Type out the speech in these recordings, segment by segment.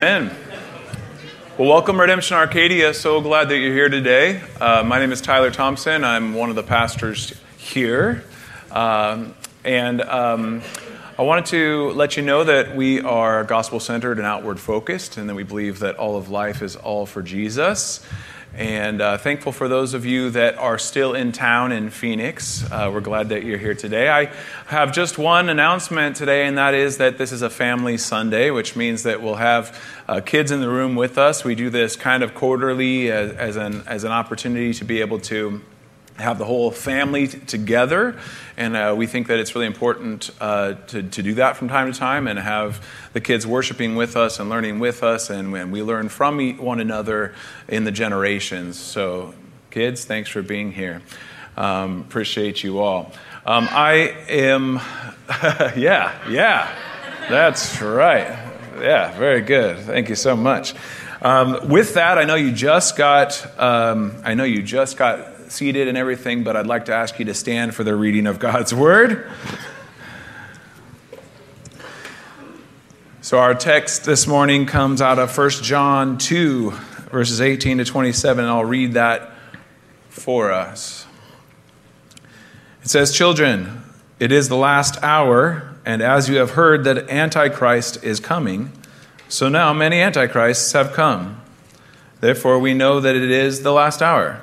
Amen. Well, welcome, Redemption Arcadia. So glad that you're here today. Uh, my name is Tyler Thompson. I'm one of the pastors here. Um, and um, I wanted to let you know that we are gospel centered and outward focused, and that we believe that all of life is all for Jesus. And uh, thankful for those of you that are still in town in Phoenix. Uh, we're glad that you're here today. I have just one announcement today, and that is that this is a family Sunday, which means that we'll have uh, kids in the room with us. We do this kind of quarterly as, as, an, as an opportunity to be able to have the whole family t- together. And uh, we think that it's really important uh, to, to do that from time to time and have the kids worshiping with us and learning with us. And when we learn from one another in the generations. So, kids, thanks for being here. Um, appreciate you all. Um, I am, yeah, yeah, that's right. Yeah, very good. Thank you so much. Um, with that, I know you just got, um, I know you just got seated and everything, but I'd like to ask you to stand for the reading of God's Word. So, our text this morning comes out of 1 John 2, verses 18 to 27, and I'll read that for us. It says, Children, it is the last hour, and as you have heard that Antichrist is coming, so now many Antichrists have come. Therefore, we know that it is the last hour.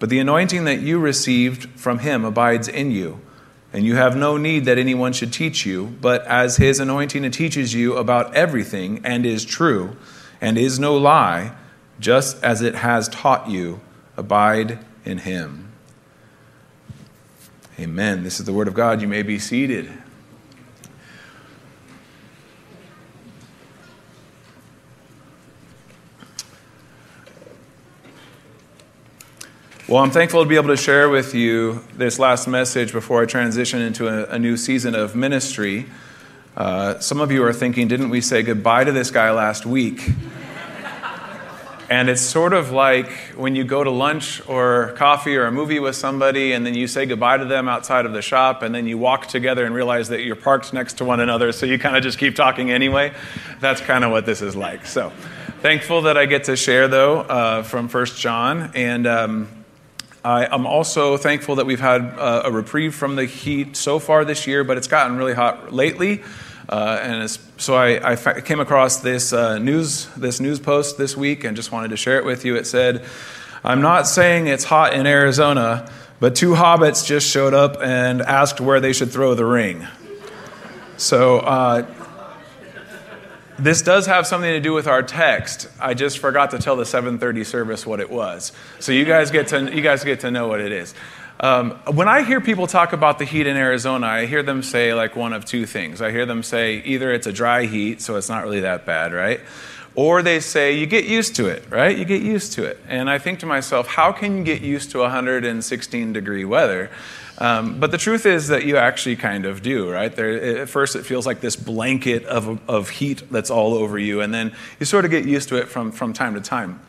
But the anointing that you received from him abides in you, and you have no need that anyone should teach you, but as his anointing teaches you about everything and is true and is no lie, just as it has taught you, abide in him. Amen. This is the word of God. You may be seated. Well, I'm thankful to be able to share with you this last message before I transition into a, a new season of ministry. Uh, some of you are thinking, didn't we say goodbye to this guy last week? and it's sort of like when you go to lunch or coffee or a movie with somebody and then you say goodbye to them outside of the shop and then you walk together and realize that you're parked next to one another, so you kind of just keep talking anyway. That's kind of what this is like. So thankful that I get to share, though, uh, from First John. And. Um, I, am also thankful that we've had uh, a reprieve from the heat so far this year, but it's gotten really hot lately. Uh, and so I, I came across this uh, news this news post this week and just wanted to share it with you. It said, "I'm not saying it's hot in Arizona, but two hobbits just showed up and asked where they should throw the ring." So uh, this does have something to do with our text. I just forgot to tell the 7:30 service what it was. So you guys get to you guys get to know what it is. Um, when I hear people talk about the heat in Arizona, I hear them say like one of two things. I hear them say either it's a dry heat, so it's not really that bad, right? Or they say you get used to it, right? You get used to it. And I think to myself, how can you get used to 116 degree weather? Um, but the truth is that you actually kind of do, right? There, at first, it feels like this blanket of, of heat that's all over you, and then you sort of get used to it from, from time to time.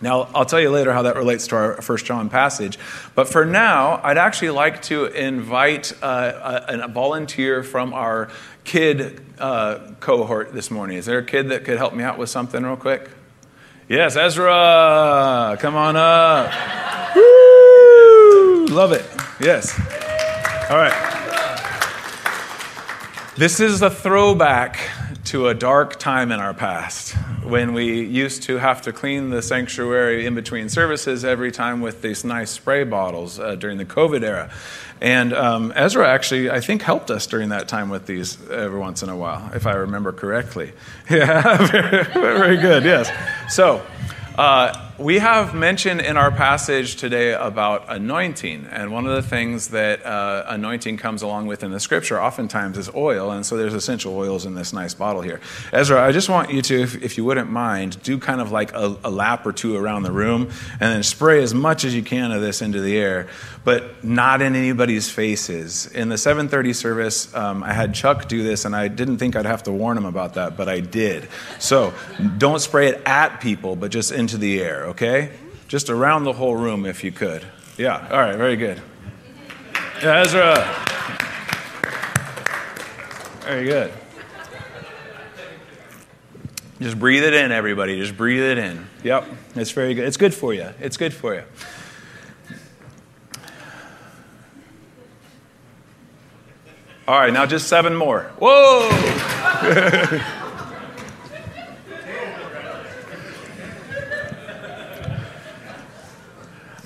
Now, I'll tell you later how that relates to our First John passage. But for now, I'd actually like to invite uh, a, a, volunteer from our kid uh, cohort this morning. Is there a kid that could help me out with something real quick? Yes, Ezra, come on up. Woo! Love it. Yes. All right. This is a throwback to a dark time in our past when we used to have to clean the sanctuary in between services every time with these nice spray bottles uh, during the COVID era. And um, Ezra actually, I think, helped us during that time with these every once in a while, if I remember correctly. Yeah, very, very good, yes. So, uh, we have mentioned in our passage today about anointing, and one of the things that uh, anointing comes along with in the scripture oftentimes is oil, and so there's essential oils in this nice bottle here. Ezra, I just want you to, if, if you wouldn't mind, do kind of like a, a, lap or two around the room, and then spray as much as you can of this into the air, but not in anybody's faces. In the 7:30 service, um, I had Chuck do this, and I didn't think I'd have to warn him about that, but I did. So don't spray it at people, but just into the air okay? Just around the whole room if you could. Yeah, all right, very good. Yeah, Ezra. Very good. Just breathe it in, everybody. Just breathe it in. Yep, it's very good. It's good for you. It's good for you. All right, now just seven more. Whoa!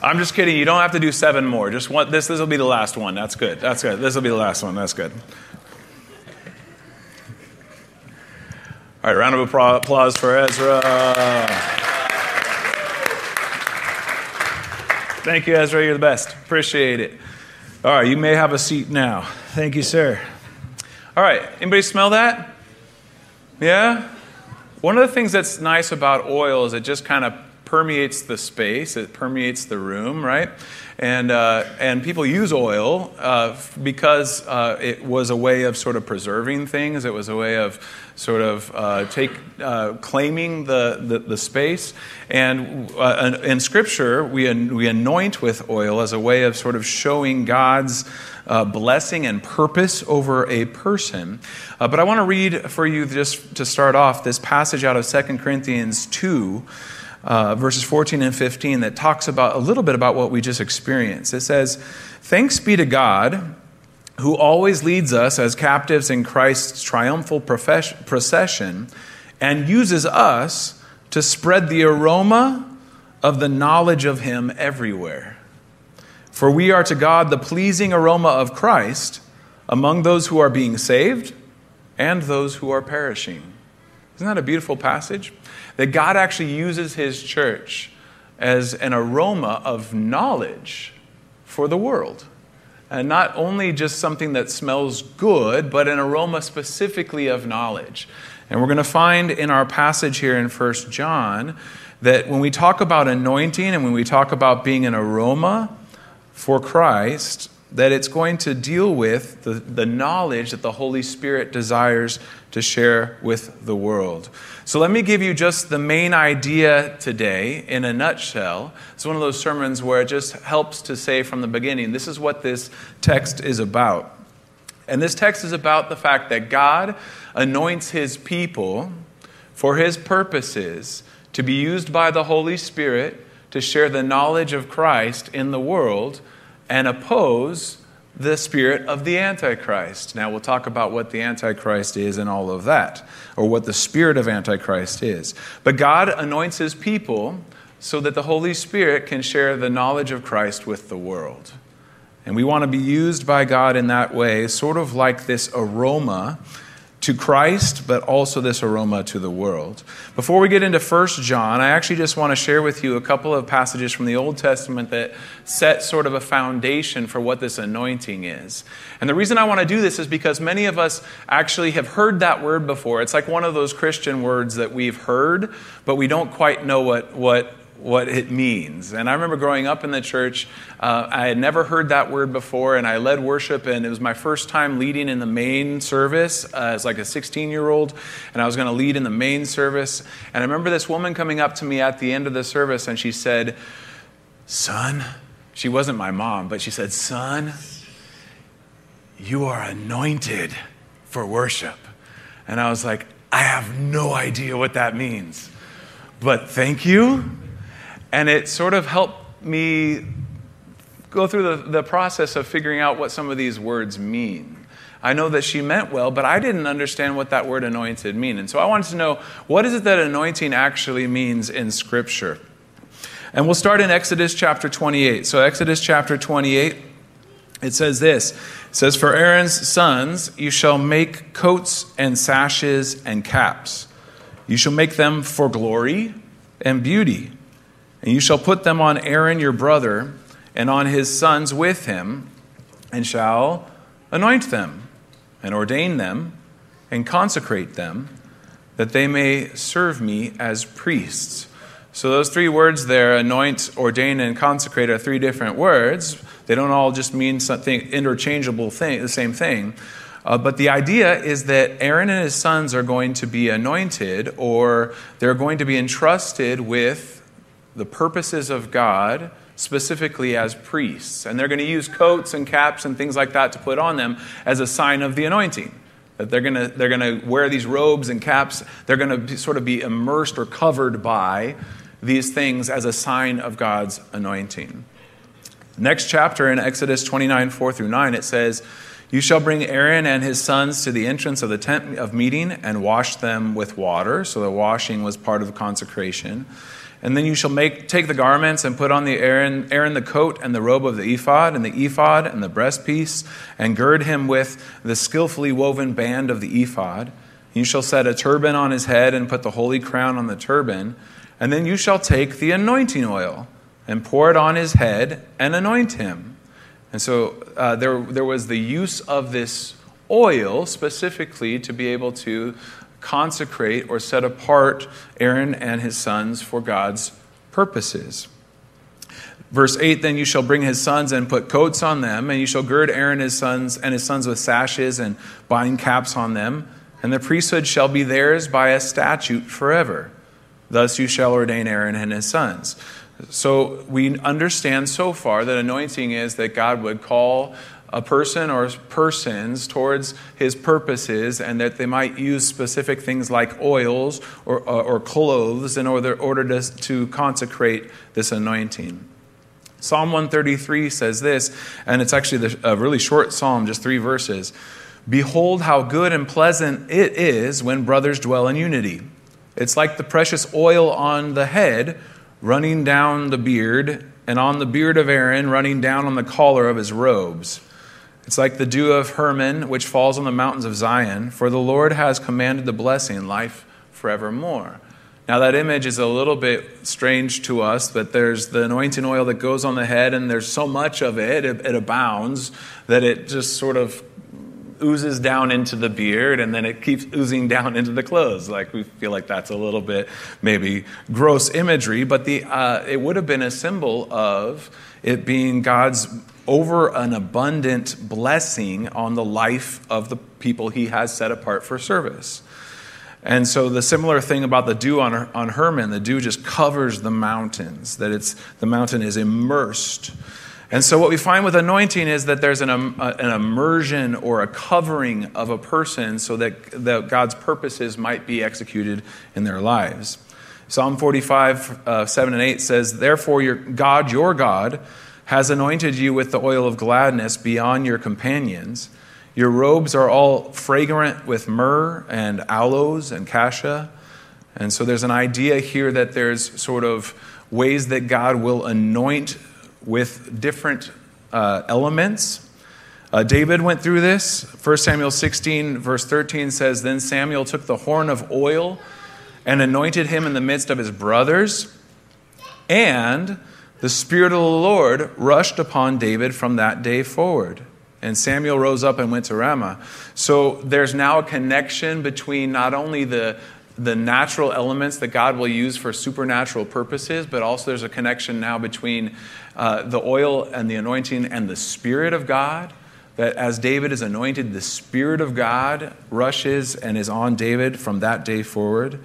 I'm just kidding. You don't have to do seven more. Just one. This this will be the last one. That's good. That's good. This will be the last one. That's good. All right. Round of applause for Ezra. Thank you, Ezra. You're the best. Appreciate it. All right. You may have a seat now. Thank you, sir. All right. Anybody smell that? Yeah. One of the things that's nice about oil is it just kind of permeates the space, it permeates the room, right? And, uh, and people use oil uh, because uh, it was a way of sort of preserving things. It was a way of sort of uh, take, uh, claiming the, the, the, space. And uh, in Scripture, we, we anoint with oil as a way of sort of showing God's blessing and purpose over a person. but I want to read for you, just to start off, this passage out of 2 Corinthians 2 uh, verses 14 and 15 that talks about a little bit about what we just experienced. It says, Thanks be to God who always leads us as captives in Christ's triumphal procession and uses us to spread the aroma of the knowledge of Him everywhere. For we are to God the pleasing aroma of Christ among those who are being saved and those who are perishing. Isn't that a beautiful passage? That God actually uses his church as an aroma of knowledge for the world. And not only just something that smells good, but an aroma specifically of knowledge. And we're going to find in our passage here in 1 John that when we talk about anointing and when we talk about being an aroma for Christ, that it's going to deal with the, the knowledge that the Holy Spirit desires to share with the world. So let me give you just the main idea today in a nutshell. It's one of those sermons where it just helps to say from the beginning this is what this text is about. And this text is about the fact that God anoints his people for his purposes to be used by the Holy Spirit to share the knowledge of Christ in the world and oppose the spirit of the Antichrist. Now, we'll talk about what the Antichrist is and all of that, or what the spirit of Antichrist is. But God anoints his people so that the Holy Spirit can share the knowledge of Christ with the world. And we want to be used by God in that way, sort of like this aroma to Christ, but also this aroma to the world. Before we get into 1 John, I actually just want to share with you a couple of passages from the Old Testament that set sort of a foundation for what this anointing is. And the reason I want to do this is because many of us actually have heard that word before. It's like one of those Christian words that we've heard, but we don't quite know what, what what it means. And I remember growing up in the church, uh, I had never heard that word before, and I led worship, and it was my first time leading in the main service uh, as like a 16 year old, and I was going to lead in the main service. And I remember this woman coming up to me at the end of the service, and she said, Son, she wasn't my mom, but she said, Son, you are anointed for worship. And I was like, I have no idea what that means. But thank you and it sort of helped me go through the, the process of figuring out what some of these words mean. I know that she meant well, but I didn't understand what that word anointed mean. And so I wanted to know what is it that anointing actually means in Scripture? And we'll start in Exodus chapter 28. So, Exodus chapter 28, it says this It says, For Aaron's sons, you shall make coats and sashes and caps. You shall make them for glory and beauty. And you shall put them on Aaron your brother and on his sons with him, and shall anoint them and ordain them and consecrate them, that they may serve me as priests. So, those three words there anoint, ordain, and consecrate are three different words. They don't all just mean something interchangeable thing, the same thing. Uh, but the idea is that Aaron and his sons are going to be anointed, or they're going to be entrusted with the purposes of God, specifically as priests. And they're going to use coats and caps and things like that to put on them as a sign of the anointing. That they're going to, they're going to wear these robes and caps, they're going to sort of be immersed or covered by these things as a sign of God's anointing. Next chapter in Exodus 29 4 through 9, it says, you shall bring Aaron and his sons to the entrance of the tent of meeting and wash them with water. So the washing was part of the consecration. And then you shall make, take the garments and put on the Aaron, Aaron the coat and the robe of the ephod, and the ephod and the breastpiece, and gird him with the skillfully woven band of the ephod. You shall set a turban on his head and put the holy crown on the turban. And then you shall take the anointing oil and pour it on his head and anoint him. And so uh, there, there was the use of this oil specifically to be able to consecrate or set apart Aaron and his sons for God's purposes. Verse 8 Then you shall bring his sons and put coats on them, and you shall gird Aaron his sons and his sons with sashes and bind caps on them, and the priesthood shall be theirs by a statute forever. Thus you shall ordain Aaron and his sons. So we understand so far that anointing is that God would call a person or persons towards his purposes and that they might use specific things like oils or, uh, or clothes in order, order to, to consecrate this anointing. Psalm 133 says this, and it's actually a really short psalm, just three verses. Behold, how good and pleasant it is when brothers dwell in unity. It's like the precious oil on the head running down the beard, and on the beard of Aaron running down on the collar of his robes. It's like the dew of Hermon, which falls on the mountains of Zion, for the Lord has commanded the blessing, life forevermore. Now, that image is a little bit strange to us, but there's the anointing oil that goes on the head, and there's so much of it, it, it abounds, that it just sort of oozes down into the beard and then it keeps oozing down into the clothes. Like we feel like that's a little bit maybe gross imagery, but the, uh, it would have been a symbol of it being God's over an abundant blessing on the life of the people he has set apart for service. And so the similar thing about the dew on, on Hermon, the dew just covers the mountains, that it's, the mountain is immersed and so, what we find with anointing is that there's an, um, an immersion or a covering of a person so that, that God's purposes might be executed in their lives. Psalm 45, uh, 7 and 8 says, Therefore, your God, your God, has anointed you with the oil of gladness beyond your companions. Your robes are all fragrant with myrrh and aloes and cassia. And so there's an idea here that there's sort of ways that God will anoint with different uh, elements. Uh, David went through this. 1 Samuel 16, verse 13 says Then Samuel took the horn of oil and anointed him in the midst of his brothers. And the Spirit of the Lord rushed upon David from that day forward. And Samuel rose up and went to Ramah. So there's now a connection between not only the, the natural elements that God will use for supernatural purposes, but also there's a connection now between uh, the oil and the anointing and the Spirit of God. That as David is anointed, the Spirit of God rushes and is on David from that day forward.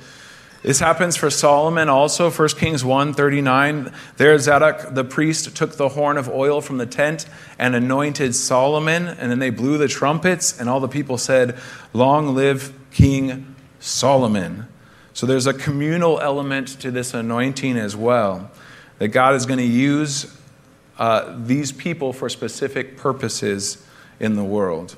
This happens for Solomon also, 1 Kings 1 39. There, Zadok the priest took the horn of oil from the tent and anointed Solomon, and then they blew the trumpets, and all the people said, Long live King Solomon. So there's a communal element to this anointing as well, that God is going to use uh, these people for specific purposes in the world.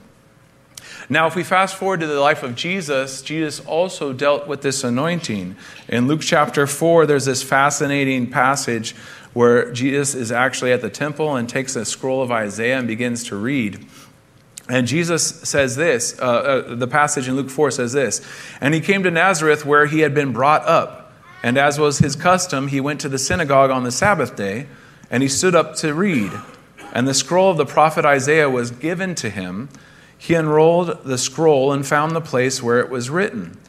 Now, if we fast forward to the life of Jesus, Jesus also dealt with this anointing. In Luke chapter 4, there's this fascinating passage where Jesus is actually at the temple and takes a scroll of Isaiah and begins to read. And Jesus says this, uh, uh, the passage in Luke 4 says this And he came to Nazareth where he had been brought up. And as was his custom, he went to the synagogue on the Sabbath day, and he stood up to read. And the scroll of the prophet Isaiah was given to him. He unrolled the scroll and found the place where it was written.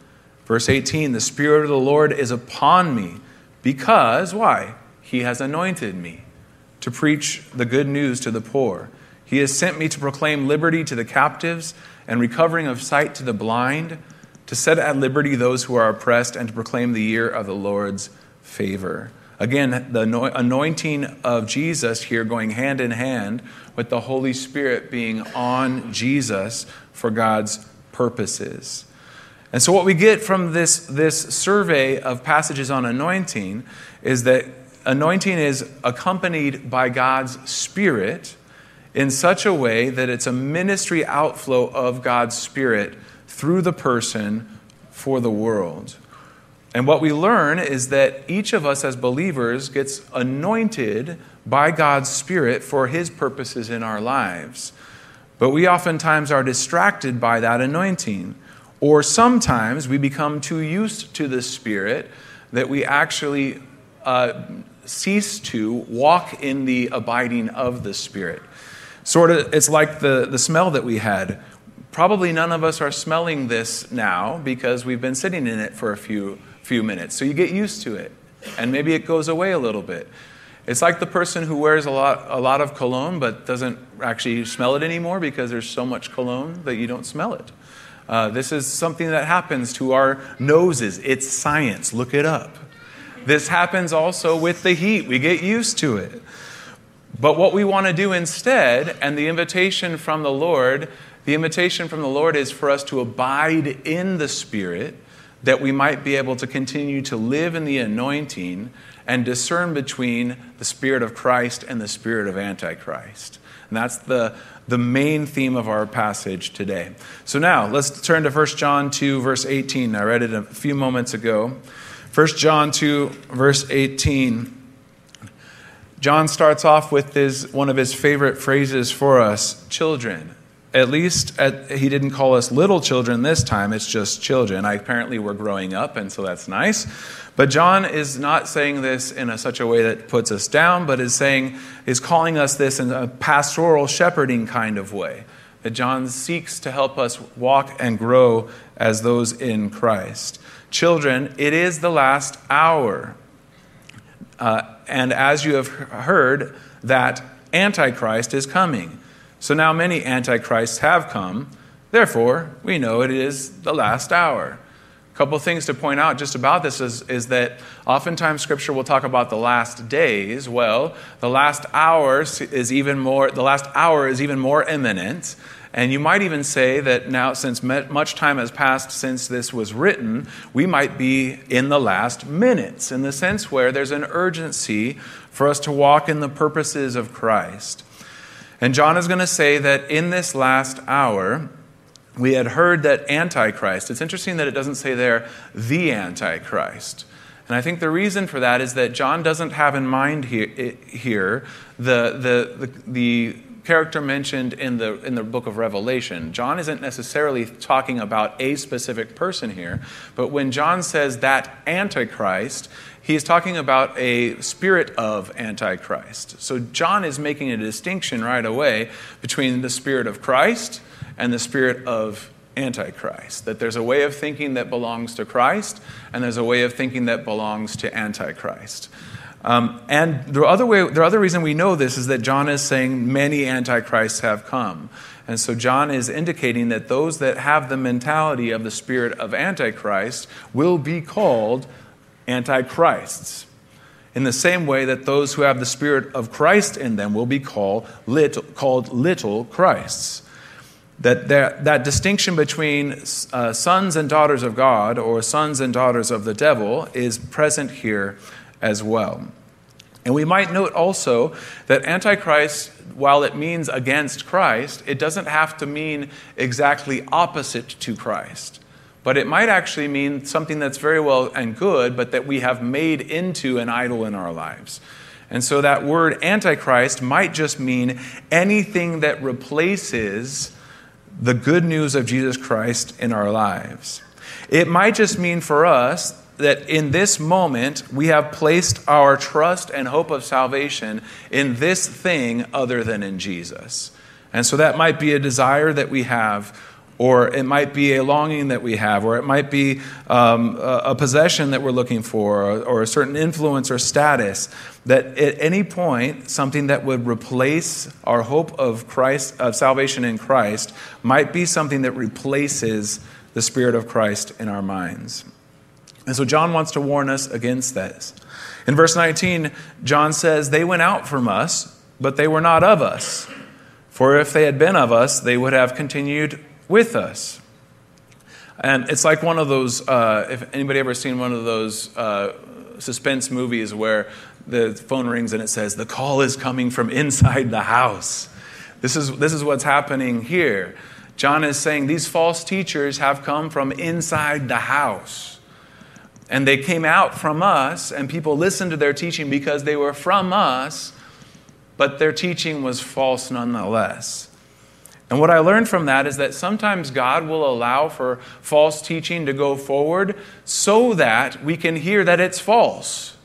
Verse 18 The Spirit of the Lord is upon me, because, why? He has anointed me to preach the good news to the poor. He has sent me to proclaim liberty to the captives and recovering of sight to the blind, to set at liberty those who are oppressed, and to proclaim the year of the Lord's favor. Again, the anointing of Jesus here going hand in hand with the Holy Spirit being on Jesus for God's purposes. And so, what we get from this, this survey of passages on anointing is that anointing is accompanied by God's Spirit in such a way that it's a ministry outflow of God's Spirit through the person for the world. And what we learn is that each of us as believers gets anointed by God's Spirit for His purposes in our lives. But we oftentimes are distracted by that anointing. Or sometimes we become too used to the Spirit that we actually uh, cease to walk in the abiding of the Spirit. Sort of, it's like the, the smell that we had. Probably none of us are smelling this now because we've been sitting in it for a few, few minutes. So you get used to it, and maybe it goes away a little bit. It's like the person who wears a lot, a lot of cologne but doesn't actually smell it anymore because there's so much cologne that you don't smell it. Uh, this is something that happens to our noses. It's science. Look it up. This happens also with the heat. We get used to it. But what we want to do instead, and the invitation from the Lord, the invitation from the Lord is for us to abide in the Spirit, that we might be able to continue to live in the anointing and discern between the Spirit of Christ and the Spirit of Antichrist. And that's the, the main theme of our passage today. So now let's turn to 1 John 2, verse 18. I read it a few moments ago. 1 John 2, verse 18. John starts off with his, one of his favorite phrases for us children. At least at, he didn't call us little children this time, it's just children. I, apparently, we're growing up, and so that's nice. But John is not saying this in a, such a way that puts us down, but is saying, is calling us this in a pastoral shepherding kind of way. That John seeks to help us walk and grow as those in Christ. Children, it is the last hour. Uh, and as you have heard, that Antichrist is coming. So now many Antichrists have come. Therefore, we know it is the last hour. A couple things to point out just about this is, is that oftentimes Scripture will talk about the last days. Well, the last hour is even more. The last hour is even more imminent. And you might even say that now, since much time has passed since this was written, we might be in the last minutes, in the sense where there's an urgency for us to walk in the purposes of Christ. And John is going to say that in this last hour, we had heard that Antichrist, it's interesting that it doesn't say there, the Antichrist. And I think the reason for that is that John doesn't have in mind here, here the, the, the, the character mentioned in the, in the book of Revelation. John isn't necessarily talking about a specific person here, but when John says that Antichrist, he's talking about a spirit of Antichrist. So John is making a distinction right away between the spirit of Christ and the spirit of Antichrist. That there's a way of thinking that belongs to Christ, and there's a way of thinking that belongs to Antichrist. Um, and the other, way, the other reason we know this is that John is saying many antichrists have come. And so John is indicating that those that have the mentality of the spirit of Antichrist will be called antichrists. In the same way that those who have the spirit of Christ in them will be called little, called little Christs. That, that, that distinction between uh, sons and daughters of God or sons and daughters of the devil is present here as well. And we might note also that Antichrist while it means against Christ, it doesn't have to mean exactly opposite to Christ. But it might actually mean something that's very well and good, but that we have made into an idol in our lives. And so that word antichrist might just mean anything that replaces the good news of Jesus Christ in our lives. It might just mean for us that in this moment we have placed our trust and hope of salvation in this thing other than in Jesus. And so that might be a desire that we have, or it might be a longing that we have, or it might be um, a possession that we're looking for, or, or a certain influence or status. That at any point, something that would replace our hope of Christ, of salvation in Christ, might be something that replaces the Spirit of Christ in our minds. And so John wants to warn us against this. In verse 19, John says, They went out from us, but they were not of us. For if they had been of us, they would have continued with us. And it's like one of those, uh, if anybody ever seen one of those uh, suspense movies where the phone rings and it says, The call is coming from inside the house. This is, this is what's happening here. John is saying these false teachers have come from inside the house. And they came out from us, and people listened to their teaching because they were from us, but their teaching was false nonetheless. And what I learned from that is that sometimes God will allow for false teaching to go forward so that we can hear that it's false.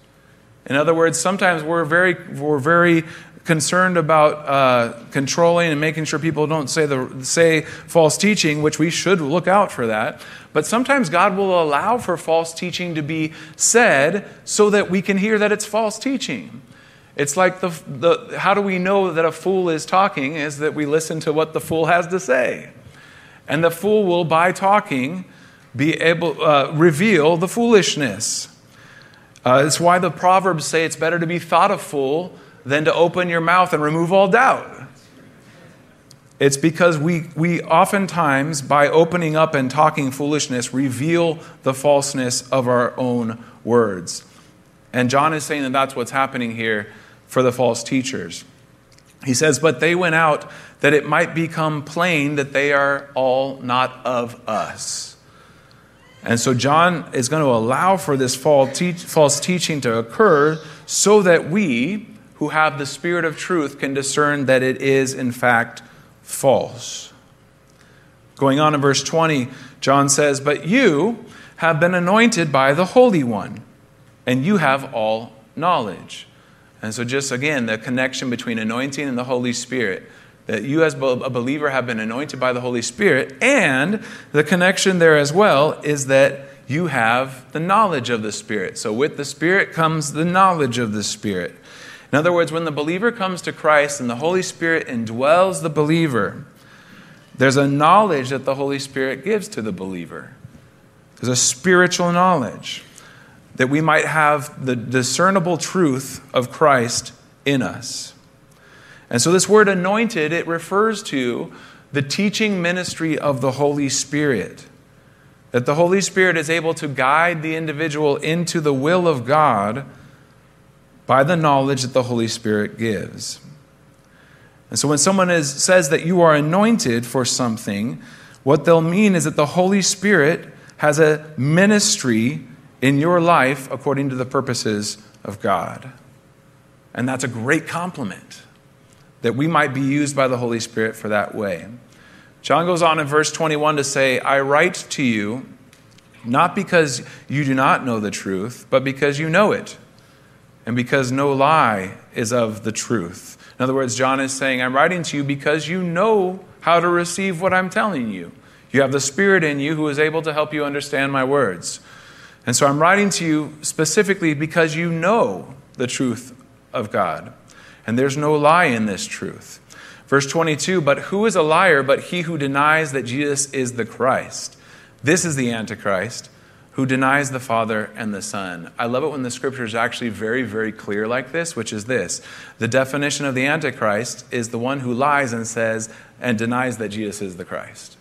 In other words, sometimes we're very, we're very concerned about uh, controlling and making sure people don't say, the, say false teaching, which we should look out for that. But sometimes God will allow for false teaching to be said so that we can hear that it's false teaching. It's like the, the how do we know that a fool is talking is that we listen to what the fool has to say. And the fool will, by talking, be able uh, reveal the foolishness. Uh, it's why the Proverbs say it's better to be thought a fool than to open your mouth and remove all doubt. It's because we, we oftentimes, by opening up and talking foolishness, reveal the falseness of our own words. And John is saying that that's what's happening here for the false teachers. He says, But they went out that it might become plain that they are all not of us. And so John is going to allow for this false teaching to occur so that we, who have the Spirit of truth, can discern that it is, in fact, false. Going on in verse 20, John says, But you have been anointed by the Holy One, and you have all knowledge. And so, just again, the connection between anointing and the Holy Spirit. That you, as a believer, have been anointed by the Holy Spirit, and the connection there as well is that you have the knowledge of the Spirit. So, with the Spirit comes the knowledge of the Spirit. In other words, when the believer comes to Christ and the Holy Spirit indwells the believer, there's a knowledge that the Holy Spirit gives to the believer. There's a spiritual knowledge that we might have the discernible truth of Christ in us. And so, this word anointed, it refers to the teaching ministry of the Holy Spirit. That the Holy Spirit is able to guide the individual into the will of God by the knowledge that the Holy Spirit gives. And so when someone is, says that you are anointed for something, what they'll mean is that the Holy Spirit has a ministry in your life according to the purposes of God. And that's a great compliment that we might be used by the Holy Spirit for that way. John goes on in verse 21 to say, I write to you not because you do not know the truth, but because you know it and because no lie is of the truth. In other words, John is saying, I'm writing to you because you know how to receive what I'm telling you. You have the Spirit in you who is able to help you understand my words. And so I'm writing to you specifically because you know the truth of God. And there's no lie in this truth. Verse 22 But who is a liar but he who denies that Jesus is the Christ? This is the Antichrist who denies the Father and the Son. I love it when the scripture is actually very, very clear like this, which is this the definition of the Antichrist is the one who lies and says and denies that Jesus is the Christ.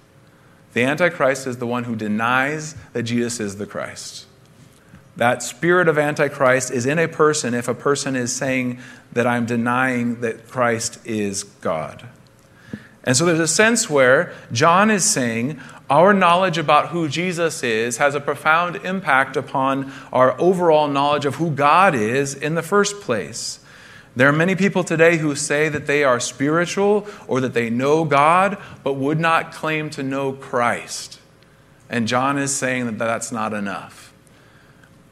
The Antichrist is the one who denies that Jesus is the Christ. That spirit of Antichrist is in a person if a person is saying that I'm denying that Christ is God. And so there's a sense where John is saying our knowledge about who Jesus is has a profound impact upon our overall knowledge of who God is in the first place. There are many people today who say that they are spiritual or that they know God, but would not claim to know Christ. And John is saying that that's not enough.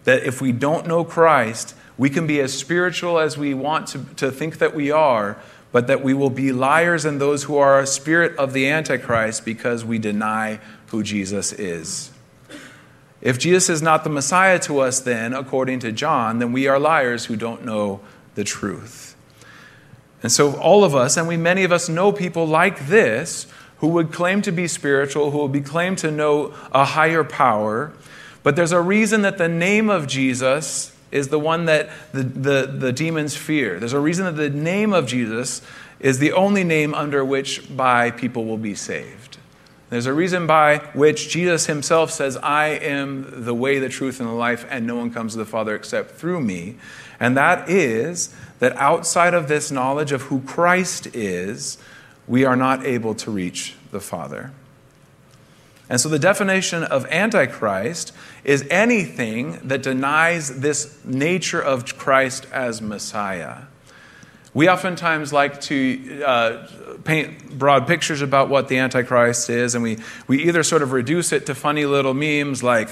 That if we don't know Christ, we can be as spiritual as we want to, to think that we are, but that we will be liars and those who are a spirit of the Antichrist because we deny who Jesus is. If Jesus is not the Messiah to us, then, according to John, then we are liars who don't know the truth. And so, all of us, and we many of us know people like this who would claim to be spiritual, who would be claimed to know a higher power, but there's a reason that the name of Jesus is the one that the, the, the demons fear. There's a reason that the name of Jesus is the only name under which by people will be saved. There's a reason by which Jesus himself says, I am the way, the truth, and the life, and no one comes to the Father except through me. And that is that outside of this knowledge of who Christ is, we are not able to reach the Father. And so the definition of Antichrist is anything that denies this nature of Christ as Messiah. We oftentimes like to uh, paint broad pictures about what the Antichrist is, and we, we either sort of reduce it to funny little memes like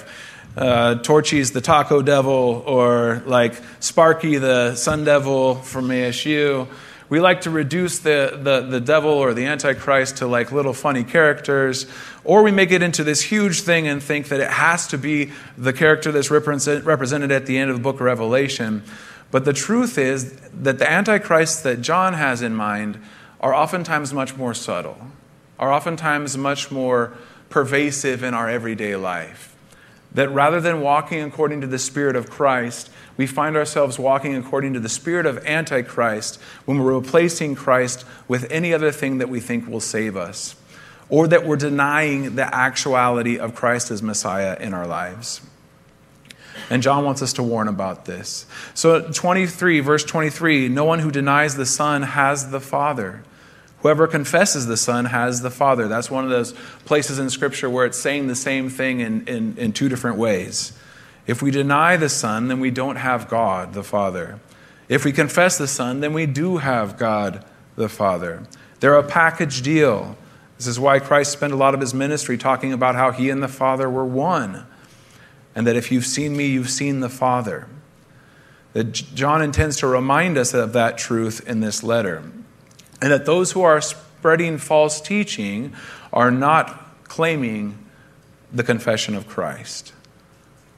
uh, Torchy's the taco devil or like Sparky the sun devil from ASU we like to reduce the, the, the devil or the antichrist to like little funny characters or we make it into this huge thing and think that it has to be the character that's represent, represented at the end of the book of revelation. But the truth is that the antichrist that john has in mind are oftentimes much more subtle are oftentimes much more pervasive in our everyday life. That rather than walking according to the spirit of christ we find ourselves walking according to the spirit of Antichrist when we're replacing Christ with any other thing that we think will save us, or that we're denying the actuality of Christ as Messiah in our lives. And John wants us to warn about this. So, 23, verse 23 no one who denies the Son has the Father. Whoever confesses the Son has the Father. That's one of those places in Scripture where it's saying the same thing in, in, in two different ways. If we deny the Son, then we don't have God the Father. If we confess the Son, then we do have God the Father. They're a package deal. This is why Christ spent a lot of his ministry talking about how he and the Father were one, and that if you've seen me, you've seen the Father. That John intends to remind us of that truth in this letter, and that those who are spreading false teaching are not claiming the confession of Christ.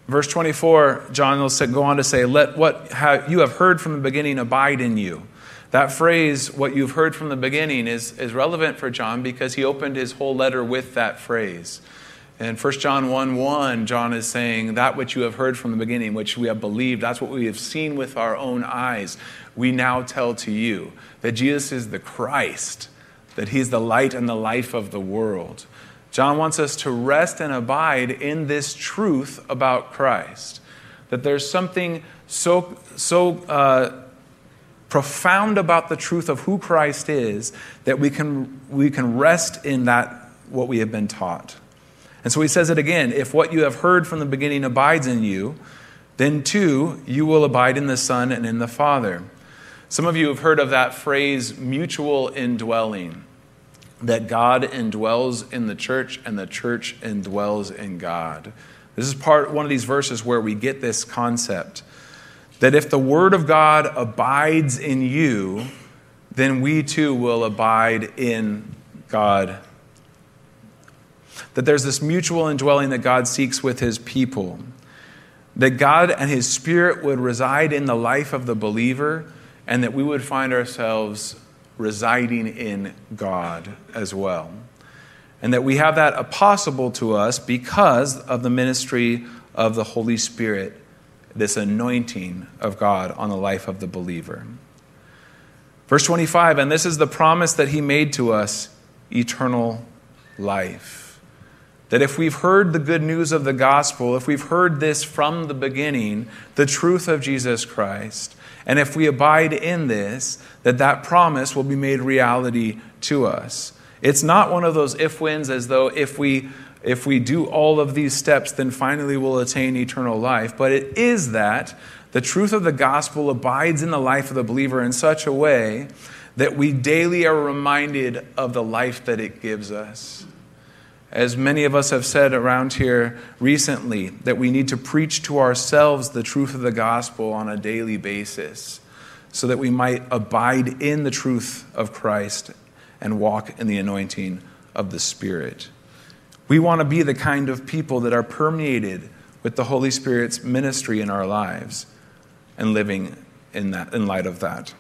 Verse 24, John will go on to say, Let what you have heard from the beginning abide in you. That phrase, what you've heard from the beginning, is, is relevant for John because he opened his whole letter with that phrase. In 1 John 1 1, John is saying, That which you have heard from the beginning, which we have believed, that's what we have seen with our own eyes, we now tell to you. That Jesus is the Christ, that he's the light and the life of the world. John wants us to rest and abide in this truth about Christ. That there's something so, so uh, profound about the truth of who Christ is that we can, we can rest in that, what we have been taught. And so he says it again if what you have heard from the beginning abides in you, then too you will abide in the Son and in the Father. Some of you have heard of that phrase, mutual indwelling that God indwells in the church and the church indwells in God. This is part one of these verses where we get this concept that if the word of God abides in you, then we too will abide in God. That there's this mutual indwelling that God seeks with his people. That God and his spirit would reside in the life of the believer, and that we would find ourselves residing in God as well. And that we have that possible to us because of the ministry of the Holy Spirit, this anointing of God on the life of the believer. Verse 25, and this is the promise that he made to us eternal life. That if we've heard the good news of the gospel, if we've heard this from the beginning, the truth of Jesus Christ, and if we abide in this, that that promise will be made reality to us. It's not one of those if wins as though if we if we do all of these steps, then finally we'll attain eternal life. But it is that the truth of the gospel abides in the life of the believer in such a way that we daily are reminded of the life that it gives us. As many of us have said around here recently, that we need to preach to ourselves the truth of the gospel on a daily basis so that we might abide in the truth of Christ and walk in the anointing of the Spirit. We want to be the kind of people that are permeated with the Holy Spirit's ministry in our lives and living in, that, in light of that.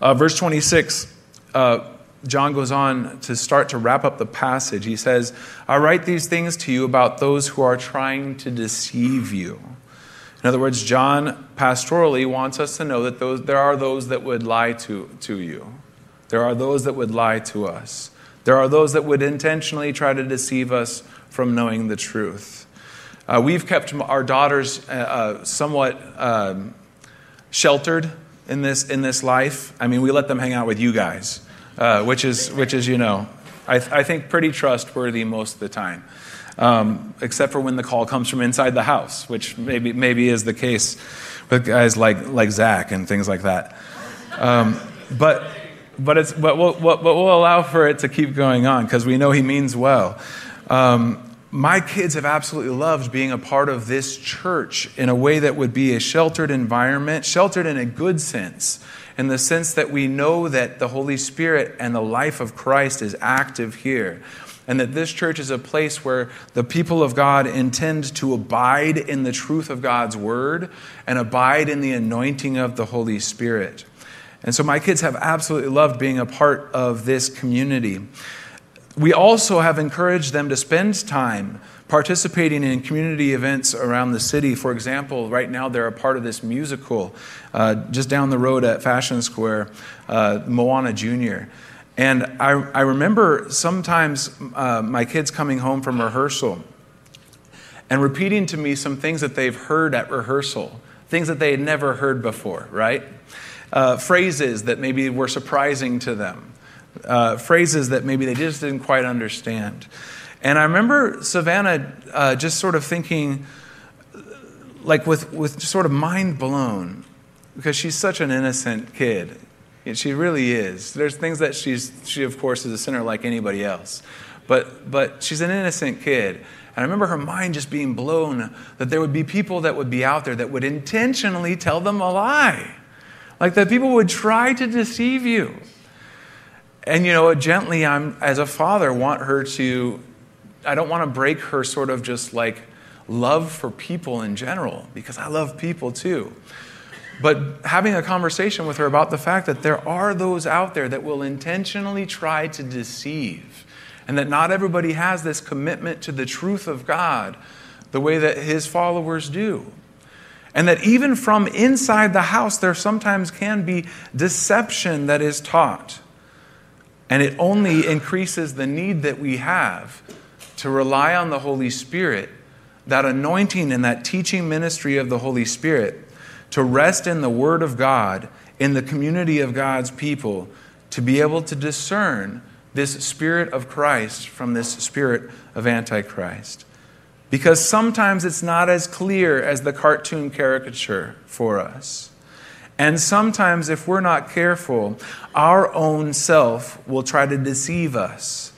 Uh, verse 26, uh, John goes on to start to wrap up the passage. He says, I write these things to you about those who are trying to deceive you. In other words, John pastorally wants us to know that those, there are those that would lie to, to you. There are those that would lie to us. There are those that would intentionally try to deceive us from knowing the truth. Uh, we've kept our daughters uh, uh, somewhat um, sheltered in this, in this life. I mean, we let them hang out with you guys, uh, which, is, which is, you know, I, th- I think pretty trustworthy most of the time. Um, except for when the call comes from inside the house, which maybe, maybe is the case with guys like, like Zach and things like that. Um, but but, it's, but, we'll, but we'll allow for it to keep going on because we know he means well. Um, my kids have absolutely loved being a part of this church in a way that would be a sheltered environment, sheltered in a good sense, in the sense that we know that the Holy Spirit and the life of Christ is active here. And that this church is a place where the people of God intend to abide in the truth of God's word and abide in the anointing of the Holy Spirit. And so my kids have absolutely loved being a part of this community. We also have encouraged them to spend time participating in community events around the city. For example, right now they're a part of this musical uh, just down the road at Fashion Square, uh, Moana Junior. And I, I remember sometimes uh, my kids coming home from rehearsal and repeating to me some things that they've heard at rehearsal, things that they had never heard before, right? uh, phrases that maybe were surprising to them, uh, phrases that maybe they just didn't quite understand. And I remember Savannah uh, just sort of thinking, like with, with sort of mind blown, because she's such an innocent kid. She really is. There's things that she's, she, of course, is a sinner like anybody else. But, but she's an innocent kid. And I remember her mind just being blown that there would be people that would be out there that would intentionally tell them a lie. Like that people would try to deceive you. And, you know, gently, I'm, as a father, want her to, I don't want to break her sort of just like love for people in general, because I love people too. But having a conversation with her about the fact that there are those out there that will intentionally try to deceive, and that not everybody has this commitment to the truth of God the way that his followers do. And that even from inside the house, there sometimes can be deception that is taught. And it only increases the need that we have to rely on the Holy Spirit, that anointing and that teaching ministry of the Holy Spirit, to rest in the Word of God, in the community of God's people, to be able to discern this Spirit of Christ from this Spirit of Antichrist. Because sometimes it's not as clear as the cartoon caricature for us. And sometimes, if we're not careful, our own self will try to deceive us.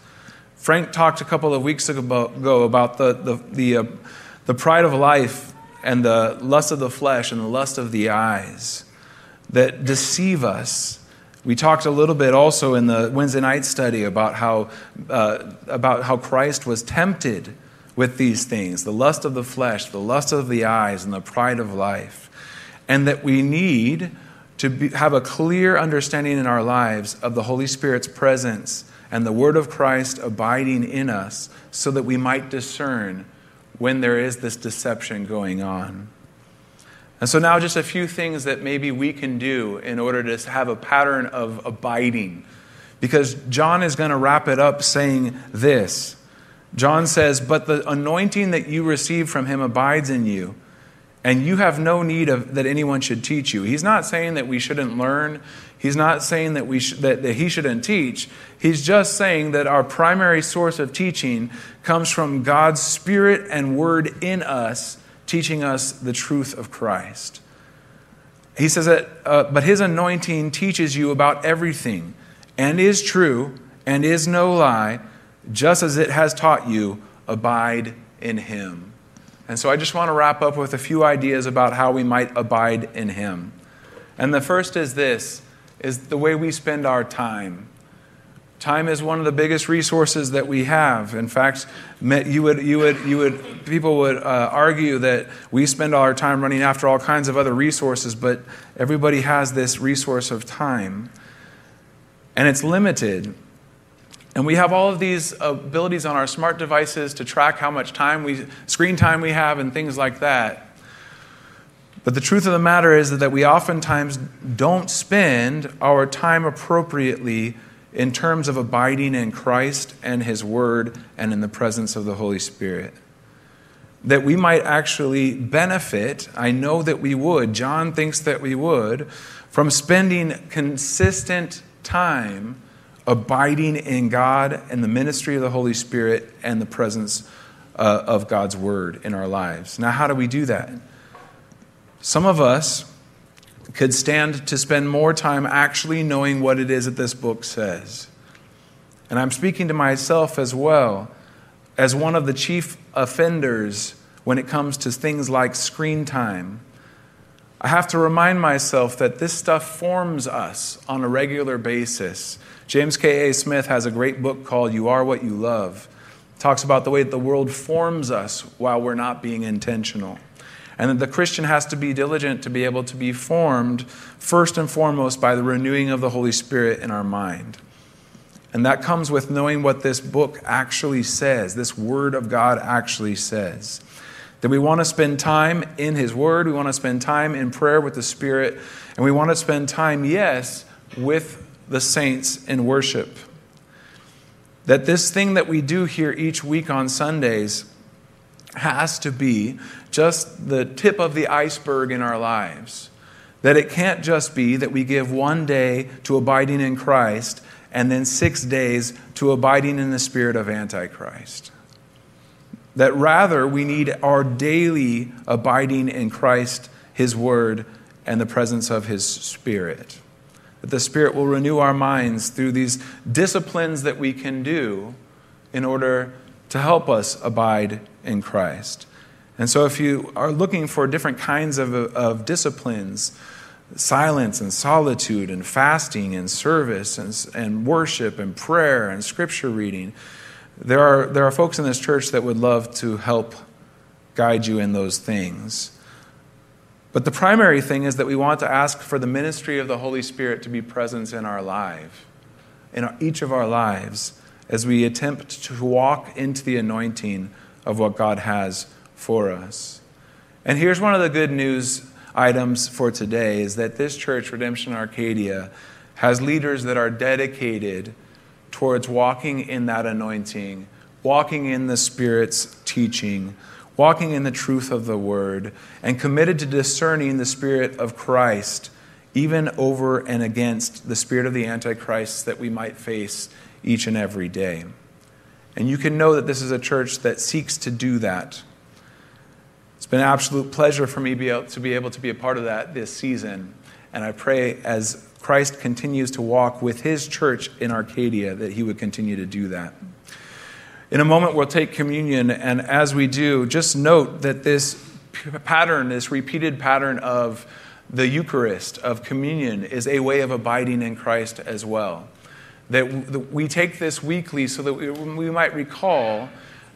Frank talked a couple of weeks ago about the, the, the, uh, the pride of life and the lust of the flesh and the lust of the eyes that deceive us. We talked a little bit also in the Wednesday night study about how, uh, about how Christ was tempted with these things the lust of the flesh, the lust of the eyes, and the pride of life. And that we need to be, have a clear understanding in our lives of the Holy Spirit's presence and the Word of Christ abiding in us so that we might discern when there is this deception going on. And so, now just a few things that maybe we can do in order to have a pattern of abiding. Because John is going to wrap it up saying this John says, But the anointing that you receive from him abides in you, and you have no need of that anyone should teach you. He's not saying that we shouldn't learn. He's not saying that, we sh- that, that he shouldn't teach. He's just saying that our primary source of teaching comes from God's Spirit and Word in us, teaching us the truth of Christ. He says that, uh, but his anointing teaches you about everything and is true and is no lie, just as it has taught you, abide in him. And so I just want to wrap up with a few ideas about how we might abide in him. And the first is this is the way we spend our time. Time is one of the biggest resources that we have. In fact, you would, you would, you would, people would uh, argue that we spend all our time running after all kinds of other resources, but everybody has this resource of time. And it's limited. And we have all of these abilities on our smart devices to track how much time we, screen time we have and things like that. But the truth of the matter is that we oftentimes don't spend our time appropriately in terms of abiding in Christ and His Word and in the presence of the Holy Spirit. That we might actually benefit, I know that we would, John thinks that we would, from spending consistent time abiding in God and the ministry of the Holy Spirit and the presence uh, of God's Word in our lives. Now, how do we do that? Some of us could stand to spend more time actually knowing what it is that this book says. And I'm speaking to myself as well, as one of the chief offenders when it comes to things like screen time. I have to remind myself that this stuff forms us on a regular basis. James K.A. Smith has a great book called You Are What You Love. It talks about the way that the world forms us while we're not being intentional. And that the Christian has to be diligent to be able to be formed first and foremost by the renewing of the Holy Spirit in our mind. And that comes with knowing what this book actually says, this Word of God actually says. That we want to spend time in His Word, we want to spend time in prayer with the Spirit, and we want to spend time, yes, with the saints in worship. That this thing that we do here each week on Sundays has to be just the tip of the iceberg in our lives. That it can't just be that we give one day to abiding in Christ and then six days to abiding in the spirit of Antichrist. That rather we need our daily abiding in Christ, His Word, and the presence of His Spirit. That the Spirit will renew our minds through these disciplines that we can do in order to help us abide in Christ. And so, if you are looking for different kinds of, of disciplines, silence and solitude and fasting and service and, and worship and prayer and scripture reading, there are, there are folks in this church that would love to help guide you in those things. But the primary thing is that we want to ask for the ministry of the Holy Spirit to be present in our life, in each of our lives, as we attempt to walk into the anointing of what God has for us. And here's one of the good news items for today is that this church, Redemption Arcadia, has leaders that are dedicated towards walking in that anointing, walking in the Spirit's teaching, walking in the truth of the Word, and committed to discerning the Spirit of Christ, even over and against the spirit of the Antichrist that we might face each and every day. And you can know that this is a church that seeks to do that. It's been an absolute pleasure for me to be able to be a part of that this season. And I pray as Christ continues to walk with his church in Arcadia that he would continue to do that. In a moment, we'll take communion, and as we do, just note that this pattern, this repeated pattern of the Eucharist, of communion, is a way of abiding in Christ as well that we take this weekly so that we, we might recall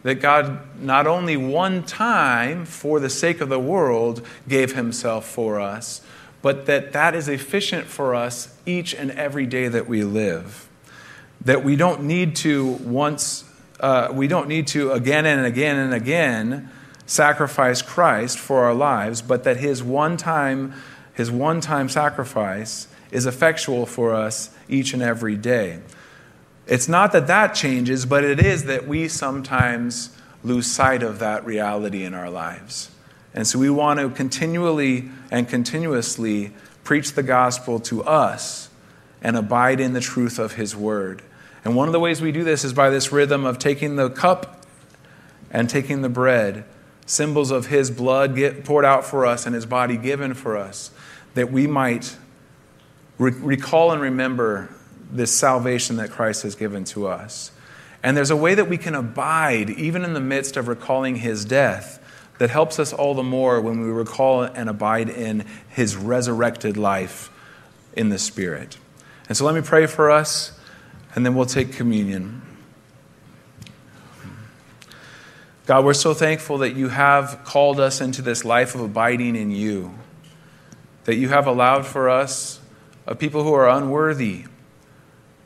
that God not only one time, for the sake of the world, gave himself for us, but that that is efficient for us each and every day that we live. That we don't need to once, uh, we don't need to again and again and again sacrifice Christ for our lives, but that his one time, his one time sacrifice is effectual for us each and every day. It's not that that changes, but it is that we sometimes lose sight of that reality in our lives. And so we want to continually and continuously preach the gospel to us and abide in the truth of his word. And one of the ways we do this is by this rhythm of taking the cup and taking the bread, symbols of his blood get poured out for us and his body given for us, that we might re- recall and remember this salvation that Christ has given to us. And there's a way that we can abide, even in the midst of recalling his death, that helps us all the more when we recall and abide in his resurrected life in the Spirit. And so let me pray for us, and then we'll take communion. God, we're so thankful that you have called us into this life of abiding in you, that you have allowed for us, a people who are unworthy,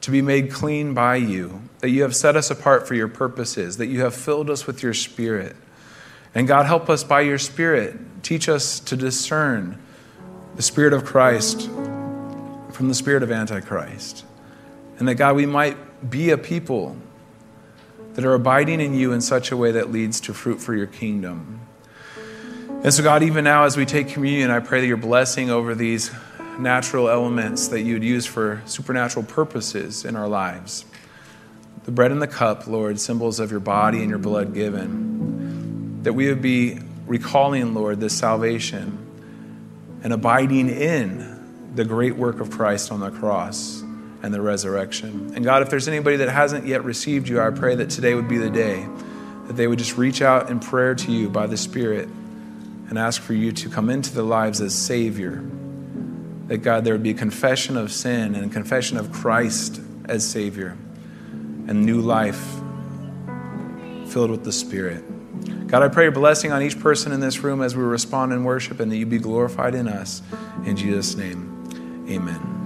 to be made clean by you, that you have set us apart for your purposes, that you have filled us with your Spirit. And God, help us by your Spirit. Teach us to discern the Spirit of Christ from the Spirit of Antichrist. And that, God, we might be a people that are abiding in you in such a way that leads to fruit for your kingdom. And so, God, even now as we take communion, I pray that your blessing over these natural elements that you'd use for supernatural purposes in our lives. The bread and the cup, Lord, symbols of your body and your blood given. That we would be recalling, Lord, this salvation and abiding in the great work of Christ on the cross and the resurrection. And God, if there's anybody that hasn't yet received you, I pray that today would be the day that they would just reach out in prayer to you by the Spirit and ask for you to come into their lives as Savior that God, there would be a confession of sin and a confession of Christ as Savior and new life filled with the Spirit. God, I pray your blessing on each person in this room as we respond in worship and that you be glorified in us. In Jesus' name, amen.